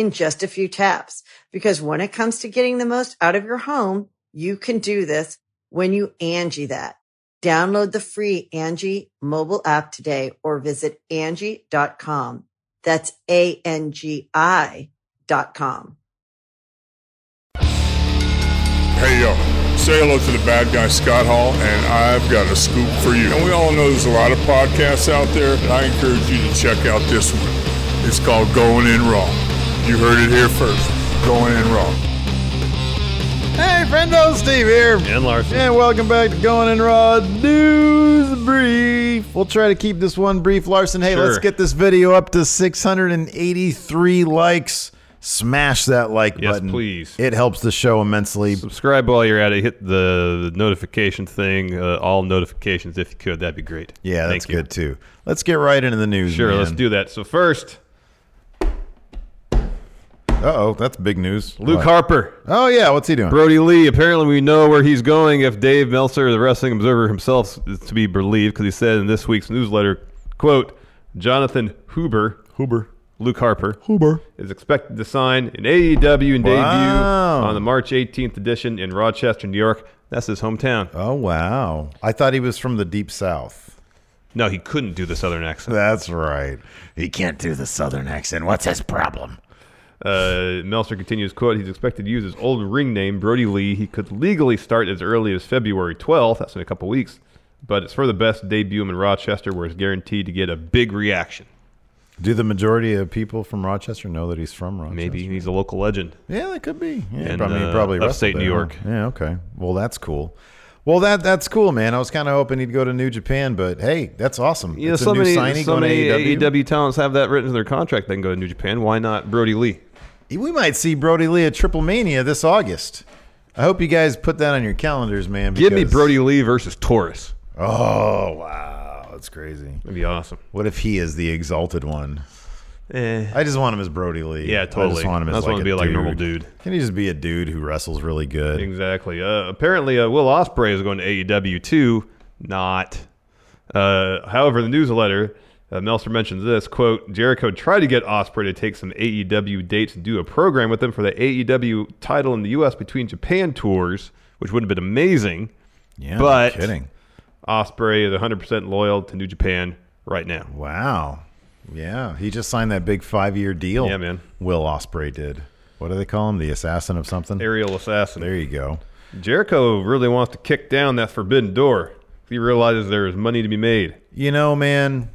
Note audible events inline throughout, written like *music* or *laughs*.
in just a few taps. Because when it comes to getting the most out of your home, you can do this when you Angie that. Download the free Angie mobile app today or visit Angie.com. That's A-N-G-I dot com. Hey yo, say hello to the bad guy Scott Hall, and I've got a scoop for you. And we all know there's a lot of podcasts out there, and I encourage you to check out this one. It's called Going In Raw. You heard it here first. Going In Raw. Hey, friendo, Steve here. And Larson. And welcome back to Going in Raw News Brief. We'll try to keep this one brief, Larson. Hey, Sure. let's get this video up to 683 likes. Smash that like Yes, button. please. It helps the show immensely. Subscribe while you're at it. Hit the, the notification thing, uh, all notifications if you could. That'd be great. Yeah, that's Thank you. good too. Let's get right into the news. Sure, let's do that. So first, oh, that's big news. Luke What? Harper, Oh yeah, what's he doing? Brodie Lee. Apparently, we know where he's going. If Dave Meltzer, the Wrestling Observer himself, is to be believed, because he said in this week's newsletter, "quote Jonathan Huber, Huber, Luke Harper, Huber. is expected to sign an AEW and debut on the March 18th edition in Rochester, New York. That's his hometown. Oh wow, I thought he was from the deep south. No, he couldn't do the Southern accent. That's right. He can't do the southern accent. What's his problem? Uh, Meltzer continues, quote, he's expected to use his old ring name, Brodie Lee. He could legally start as early as February 12th. That's in a couple weeks. But it's for the best debut in Rochester where he's guaranteed to get a big reaction. Do the majority of people from Rochester know that he's from Rochester? Maybe he's a local legend. Yeah, that could be. Yeah, And, he uh, probably upstate New York. Yeah, okay. Well, that's cool. Well, that that's cool, man. I was kind of hoping he'd go to New Japan, but hey, that's awesome. Yeah, it's so many, so many AEW. AEW talents have that written in their contract. They can go to New Japan. Why not Brodie Lee? We might see Brodie Lee at Triplemania this August. I hope you guys put that on your calendars, man. Give me because- Brodie Lee versus Taurus. Oh wow, that's crazy. That'd be awesome. What if he is the exalted one? Eh. I just want him as Brodie Lee. Yeah, I totally. just want him I as just like want a to be like a normal dude. Can he just be a dude who wrestles really good? Exactly. Uh, apparently, uh, Will Ospreay is going to AEW too. Not. Uh, however, the newsletter, uh, Meltzer mentions this quote: Jericho tried to get Ospreay to take some AEW dates and do a program with them for the AEW title in the U.S. between Japan tours, which would have been amazing. Yeah, but no kidding. Ospreay is 100% loyal to New Japan right now. Wow. Yeah, he just signed that big five-year deal. Yeah, man. Will Ospreay did. What do they call him? The assassin of something. Aerial assassin. There you go. Jericho really wants to kick down that forbidden door. He realizes there is money to be made. You know, man.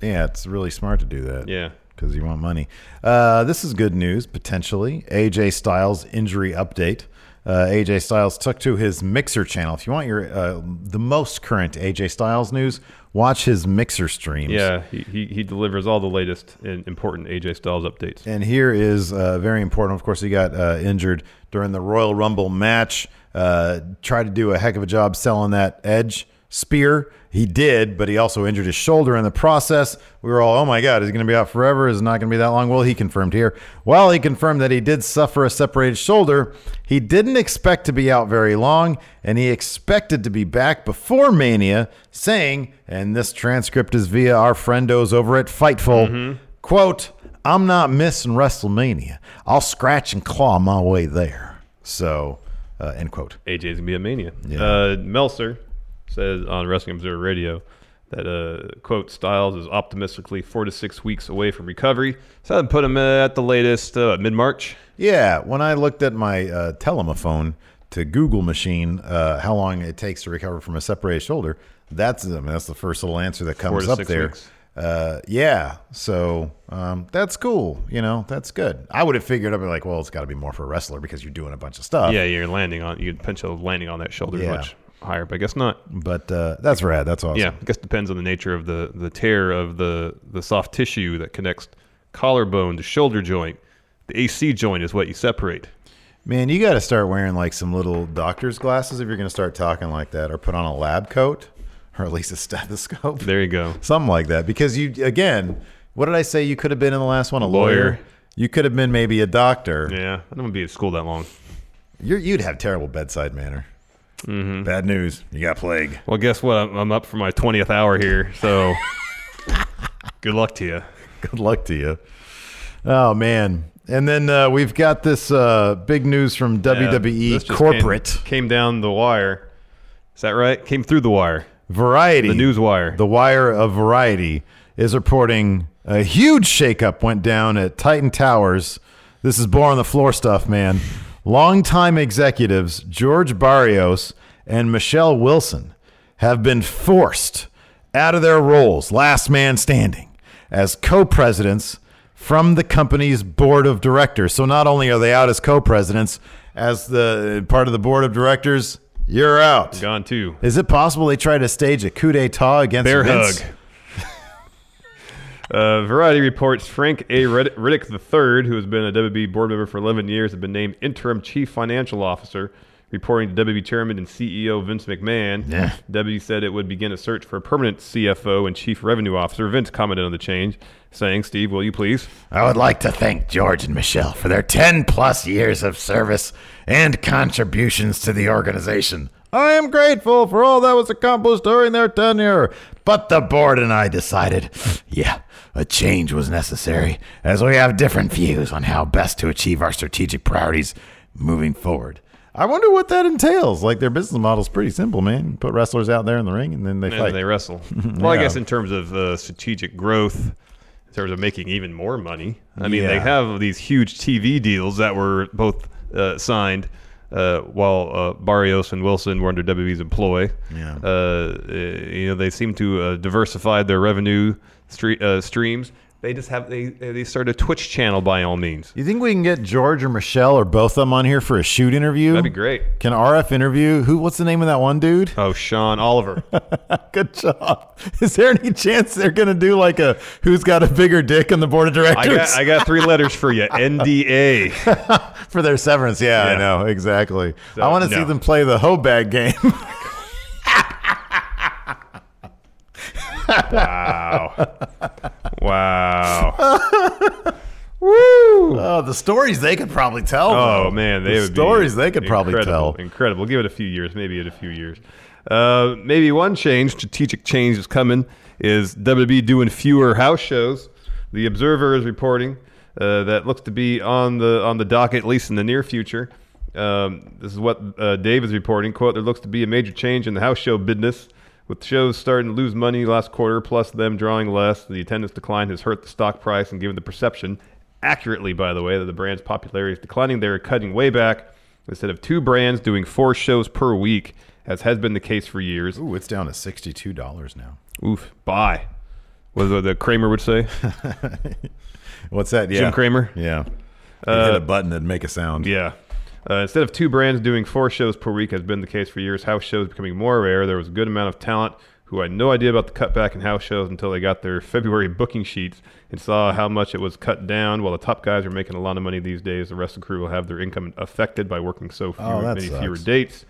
Yeah, it's really smart to do that. Yeah. because you want money. Uh, this is good news potentially. AJ Styles injury update. Uh, AJ Styles took to his Mixer channel. If you want your uh, the most current AJ Styles news, watch his Mixer streams. Yeah, he, he, he delivers all the latest and important AJ Styles updates. And here is uh, very important. Of course, he got uh, injured during the Royal Rumble match. Uh, tried to do a heck of a job selling that Edge spear. He did, but he also injured his shoulder in the process. We were all, oh my God, is he going to be out forever? Is it not going to be that long? Well, he confirmed here. Well, he confirmed that he did suffer a separated shoulder. He didn't expect to be out very long, and he expected to be back before Mania, saying, and this transcript is via our friendos over at Fightful. Quote, I'm not missing WrestleMania. I'll scratch and claw my way there. So, uh, end quote. AJ's gonna be a mania. Yeah. Uh, Meltzer says on Wrestling Observer Radio that uh, quote Styles is optimistically four to six weeks away from recovery. So I'd put him at the latest uh, mid March. Yeah, when I looked at my uh, telephone to Google machine uh, how long it takes to recover from a separated shoulder, that's I mean, that's the first little answer that Four comes to up six there. weeks. Uh, yeah, so um, that's cool. You know, that's good. I would have figured I'd be like, well, it's got to be more for a wrestler because you're doing a bunch of stuff. Yeah, you're landing on you potential landing on that shoulder Yeah. much higher, but I guess not. but uh, that's rad. That's awesome. Yeah, I guess depends on the nature of the the tear of the the soft tissue that connects collarbone to shoulder joint. The AC joint is what you separate. Man, you got to start wearing like some little doctor's glasses if you're going to start talking like that, or put on a lab coat, or at least a stethoscope. There you go. something like that because you again what did i say you could have been in the last one a lawyer, Lawyer. you could have been maybe a doctor Yeah, I don't want to be at school that long. You're, you'd have terrible bedside manner Mm-hmm. bad news you got plague Well, guess what? I'm, I'm up for my 20th hour here, so *laughs* good luck to you. good luck to you oh man and then uh, we've got this uh, big news from wwe just corporate came, came down the wire. Is that right? Came through the wire. variety The news wire. the wire of variety is reporting a huge shakeup went down at titan towers this is bore on the floor stuff man longtime executives george barrios and michelle wilson have been forced out of their roles last man standing as co-presidents from the company's board of directors so not only are they out as co-presidents as the part of the board of directors you're out Gone too. is it possible they tried to stage a coup d'etat against Bear Vince? hug. Uh, Variety reports Frank A. Rid- Riddick III, who has been a WB board member for 11 years, has been named interim chief financial officer, reporting to WB chairman and CEO Vince McMahon. Yeah. W said it would begin a search for a permanent CFO and chief revenue officer. Vince commented on the change, saying, Steve, will you please? I would like to thank George and Michelle for their 10 plus years of service and contributions to the organization. I am grateful for all that was accomplished during their tenure. But the board and I decided, yeah, a change was necessary as we have different views on how best to achieve our strategic priorities moving forward. I wonder what that entails. Like their business model is pretty simple, man. Put wrestlers out there in the ring and then they And fight. they wrestle. *laughs* well, I guess in terms of uh, strategic growth, in terms of making even more money. I mean, they have these huge TV deals that were both uh, signed uh, while uh, Barrios and Wilson were under WWE's employ. Yeah. Uh, uh, you know, they seem to uh, diversify their revenue stre- uh, streams. They just have they they start a Twitch channel by all means. You think we can get George or Michelle or both of them on here for a shoot interview? That'd be great. Can RF interview who? What's the name of that one dude? Oh, Sean Oliver. *laughs* Good job. Is there any chance they're gonna do like a who's got a bigger dick on the board of I directors got I got three letters for you. *laughs* NDA. *laughs* for their severance? Yeah, I know exactly. So, I want to see them play the hoe bag game. Wow. Wow. *laughs* oh, the stories they could probably tell. Oh though. man, they the would stories they could probably tell. Incredible. Give it a few years, maybe in a few years. Uh, maybe one change, strategic change is coming. Is WWE doing fewer house shows? The Observer is reporting uh, that looks to be on the on the docket, at least in the near future. Um, this is what uh, Dave is reporting. "Quote: There looks to be a major change in the house show business." With shows starting to lose money last quarter, plus them drawing less, the attendance decline has hurt the stock price and given the perception, accurately by the way, that the brand's popularity is declining. They're cutting way back. Instead of two brands doing four shows per week, as has been the case for years. Ooh, it's down to sixty-two dollars now. Oof, buy. What what the Cramer would say? *laughs* What's that? Yeah. Jim Cramer? Yeah. You hit a button and make a sound. Yeah. Uh, instead of two brands doing four shows per week, has been the case for years. House shows becoming more rare. There was a good amount of talent who had no idea about the cutback in house shows until they got their February booking sheets and saw how much it was cut down. While the top guys are making a lot of money these days, the rest of the crew will have their income affected by working so few, Oh, many fewer dates.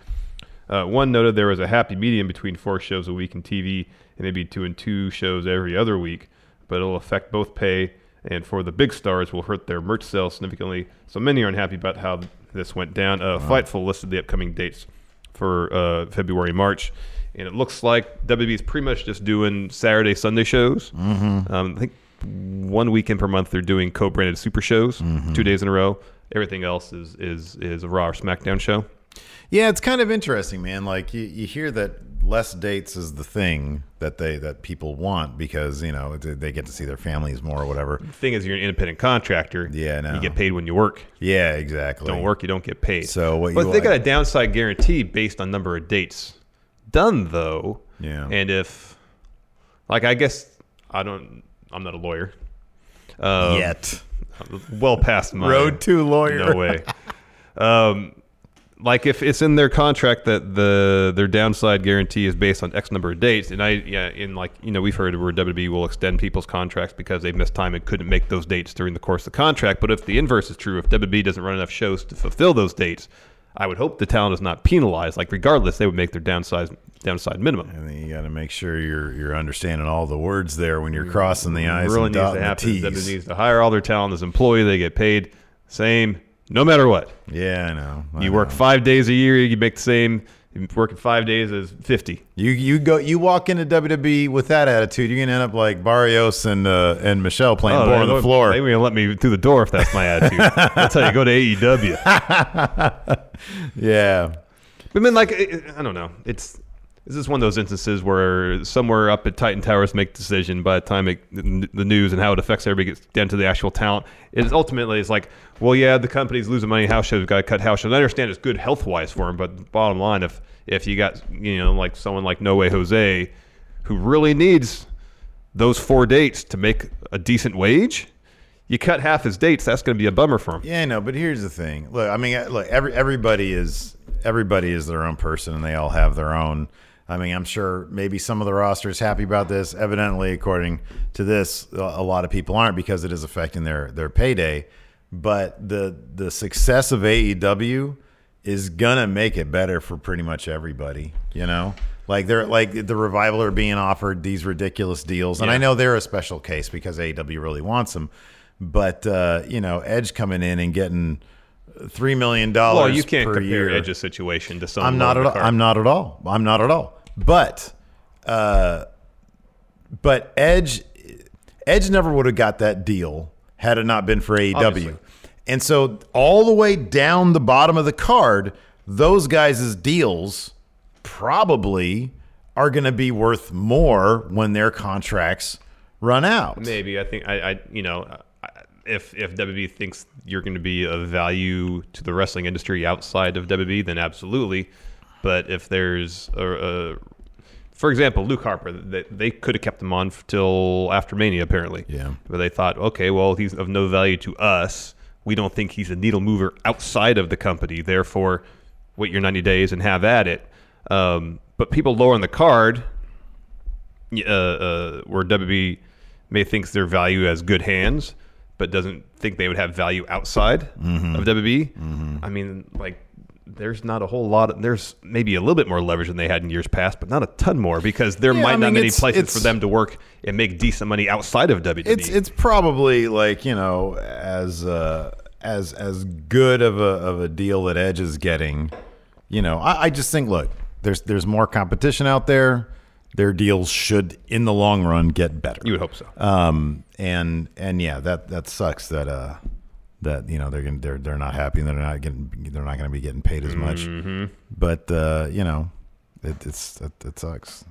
Uh, one noted there was a happy medium between four shows a week in TV and maybe two and two shows every other week, but it'll affect both pay and for the big stars will hurt their merch sales significantly. So many are unhappy about how this went down. Uh, Fightful listed the upcoming dates for uh, February, March, and it looks like WB is pretty much just doing Saturday, Sunday shows. Mm-hmm. Um, I think one weekend per month they're doing co-branded super shows, two days in a row. Everything else is is is a Raw or SmackDown show. Yeah, it's kind of interesting, man. Like you, you hear that less dates is the thing that they that people want because you know they get to see their families more or whatever. The thing is, you're an independent contractor. Yeah, know. You get paid when you work. Yeah, exactly. Don't work, you don't get paid. So what but you they got a downside guarantee based on number of dates done, though. Yeah. And if, like, I guess I don't. I'm not a lawyer. Um, yet. Well past my Road to lawyer. No way. *laughs* um, like if it's in their contract that the their downside guarantee is based on X number of dates, and I yeah, in like you know we've heard where WWE will extend people's contracts because they missed time and couldn't make those dates during the course of the contract. But if the inverse is true, if WWE doesn't run enough shows to fulfill those dates, I would hope the talent is not penalized. Like regardless, they would make their downside downside minimum. And then you got to make sure you're you're understanding all the words there when you're mm-hmm. crossing the I's really and needs to dotting the happen. T's. WWE needs to hire all their talent as employee. They get paid same no matter what. Yeah, I know. I You work know. five days a year, you make the same. Working five days is fifty. You you go you walk into WWE with that attitude, you're gonna end up like Barrios and uh, and Michelle playing ball on the floor. They gonna let me through the door if that's my attitude. That's how you go to AEW. *laughs* yeah. But then, like, I don't know. It's this is one of those instances where somewhere up at Titan Towers make decision. By the time it, the news and how it affects everybody gets down to the actual talent, it's ultimately it's like, well, yeah, the company's losing money. House shows got to cut house shows. I understand it's good health wise for them, but bottom line, if if you got you know like someone like No Way Jose, who really needs those four dates to make a decent wage, you cut half his dates. That's going to be a bummer for him. Yeah, I know, but here's the thing. Look, I mean, look, every everybody is everybody is their own person, and they all have their own. I mean, I'm sure maybe some of the roster is happy about this. Evidently, according to this, a lot of people aren't because it is affecting their their payday. But the the success of AEW is gonna make it better for pretty much everybody. You know, like they're like the revival are being offered these ridiculous deals, and I know they're a special case because AEW really wants them. But uh, you know, Edge coming in and getting three million dollars. Well, you can't per compare year. Edge's situation to someone. I'm not at all. I'm not at all. I'm not at all. But, uh, but Edge, Edge never would have got that deal had it not been for AEW. Obviously. And so all the way down the bottom of the card, those guys' deals probably are going to be worth more when their contracts run out. Maybe I think I, I you know, if if WWE thinks you're going to be of value to the wrestling industry outside of WWE, then absolutely. But if there's a, a for example, Luke Harper, they, they could have kept him on till after Mania, apparently. Yeah. But they thought, okay, well, he's of no value to us. We don't think he's a needle mover outside of the company. Therefore, wait your 90 days and have at it. Um, but people lower on the card, uh, uh, where WB may thinks their value as good hands, but doesn't think they would have value outside of WB. I mean, like, there's not a whole lot. Of, there's maybe a little bit more leverage than they had in years past, but not a ton more because there Yeah, might I not mean, many it's- places it's- for them to work and make decent money outside of WWE. It's it's probably like you know as uh, as as good of a of a deal that Edge is getting. You know, I, I just think look, there's there's more competition out there. Their deals should, in the long run, get better. you would hope so. Um, and and yeah, that that sucks that uh that you know they're gonna they're they're not happy and they're not getting they're not going to be getting paid as much. Mm-hmm. But uh, you know, it, it's it, it sucks.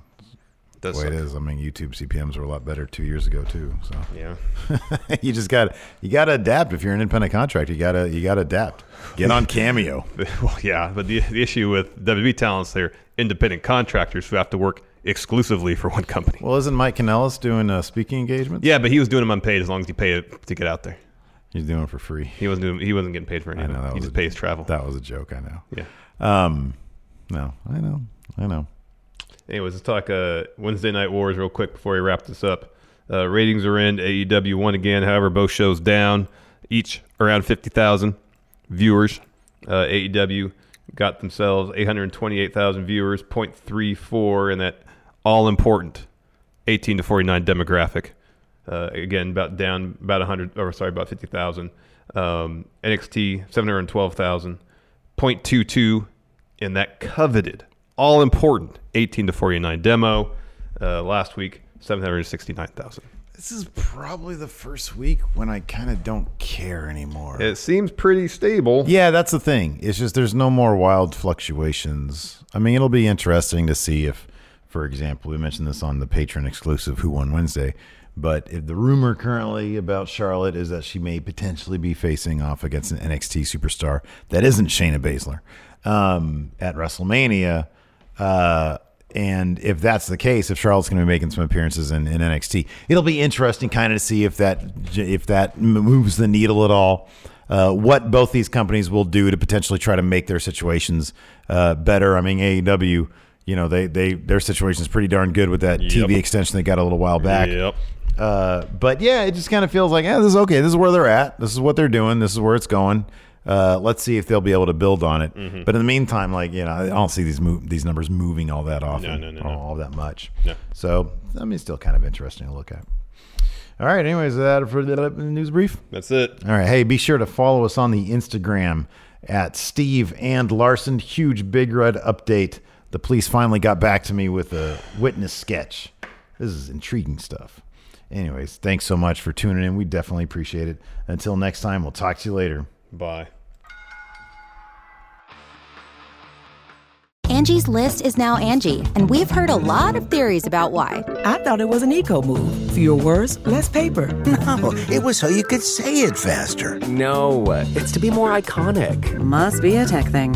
Does The way it suck. is. I mean, YouTube CPMS were a lot better two years ago too. So Yeah. *laughs* you just got you got to adapt. If you're an independent contractor, you gotta you gotta adapt. Get on Cameo. *laughs* Well, yeah, but the, the issue with WWE talents, they're independent contractors who have to work exclusively for one company. Well, isn't Mike Kanellis doing uh, speaking engagements? Yeah, but he was doing them unpaid as long as he paid to get out there. He's doing it for free. He wasn't doing, he wasn't getting paid for any I know that He was just a- pays travel. That was a joke. I know. yeah. Um, no, I know, I know. Anyways, let's talk uh, Wednesday Night Wars real quick before we wrap this up. Uh, ratings are in. AEW won again. However, both shows down, each around 50,000 viewers. Uh, AEW got themselves 828,000 viewers, 0.34 in that all important 18 to 49 demographic. Uh, again, about down about 100, or sorry, about 50,000. Um, NXT 712,000, 0.22 in that coveted, all important 18 to 49 demo. Uh, last week, 769,000. This is probably the first week when I kind of don't care anymore. It seems pretty stable. yeah, that's the thing. It's just there's no more wild fluctuations. I mean, it'll be interesting to see if for example. We mentioned this on the Patreon exclusive Who Won Wednesday. But if the rumor currently about Charlotte is that she may potentially be facing off against an NXT superstar that isn't Shayna Baszler um, at WrestleMania. Uh, and if that's the case, if Charlotte's going to be making some appearances in, in NXT, it'll be interesting kind of to see if that if that moves the needle at all. Uh, what both these companies will do to potentially try to make their situations uh, better. I mean, AEW, you know, they they their situation is pretty darn good with that Yep. TV extension they got a little while back. Yep. Uh, but yeah, it just kind of feels like, yeah, this is okay. This is where they're at. This is what they're doing. This is where it's going. Uh, let's see if they'll be able to build on it. Mm-hmm. But in the meantime, like you know, I don't see these move these numbers moving all that often, no, no, no. all that much. No. So I mean, it's still kind of interesting to look at. All right. Anyways, that for the news brief? That's it. All right. Hey, be sure to follow us on the Instagram at Steve and Larson. Huge Big Red update. The police finally got back to me with a witness sketch. This is intriguing stuff. Anyways, thanks so much for tuning in. We definitely appreciate it. Until next time, we'll talk to you later. Bye. Angie's list is now Angie, and we've heard a lot of theories about why. I thought it was an eco move. Fewer words, less paper. *laughs* No, it was so you could say it faster. No, it's to be more iconic. Must be a tech thing.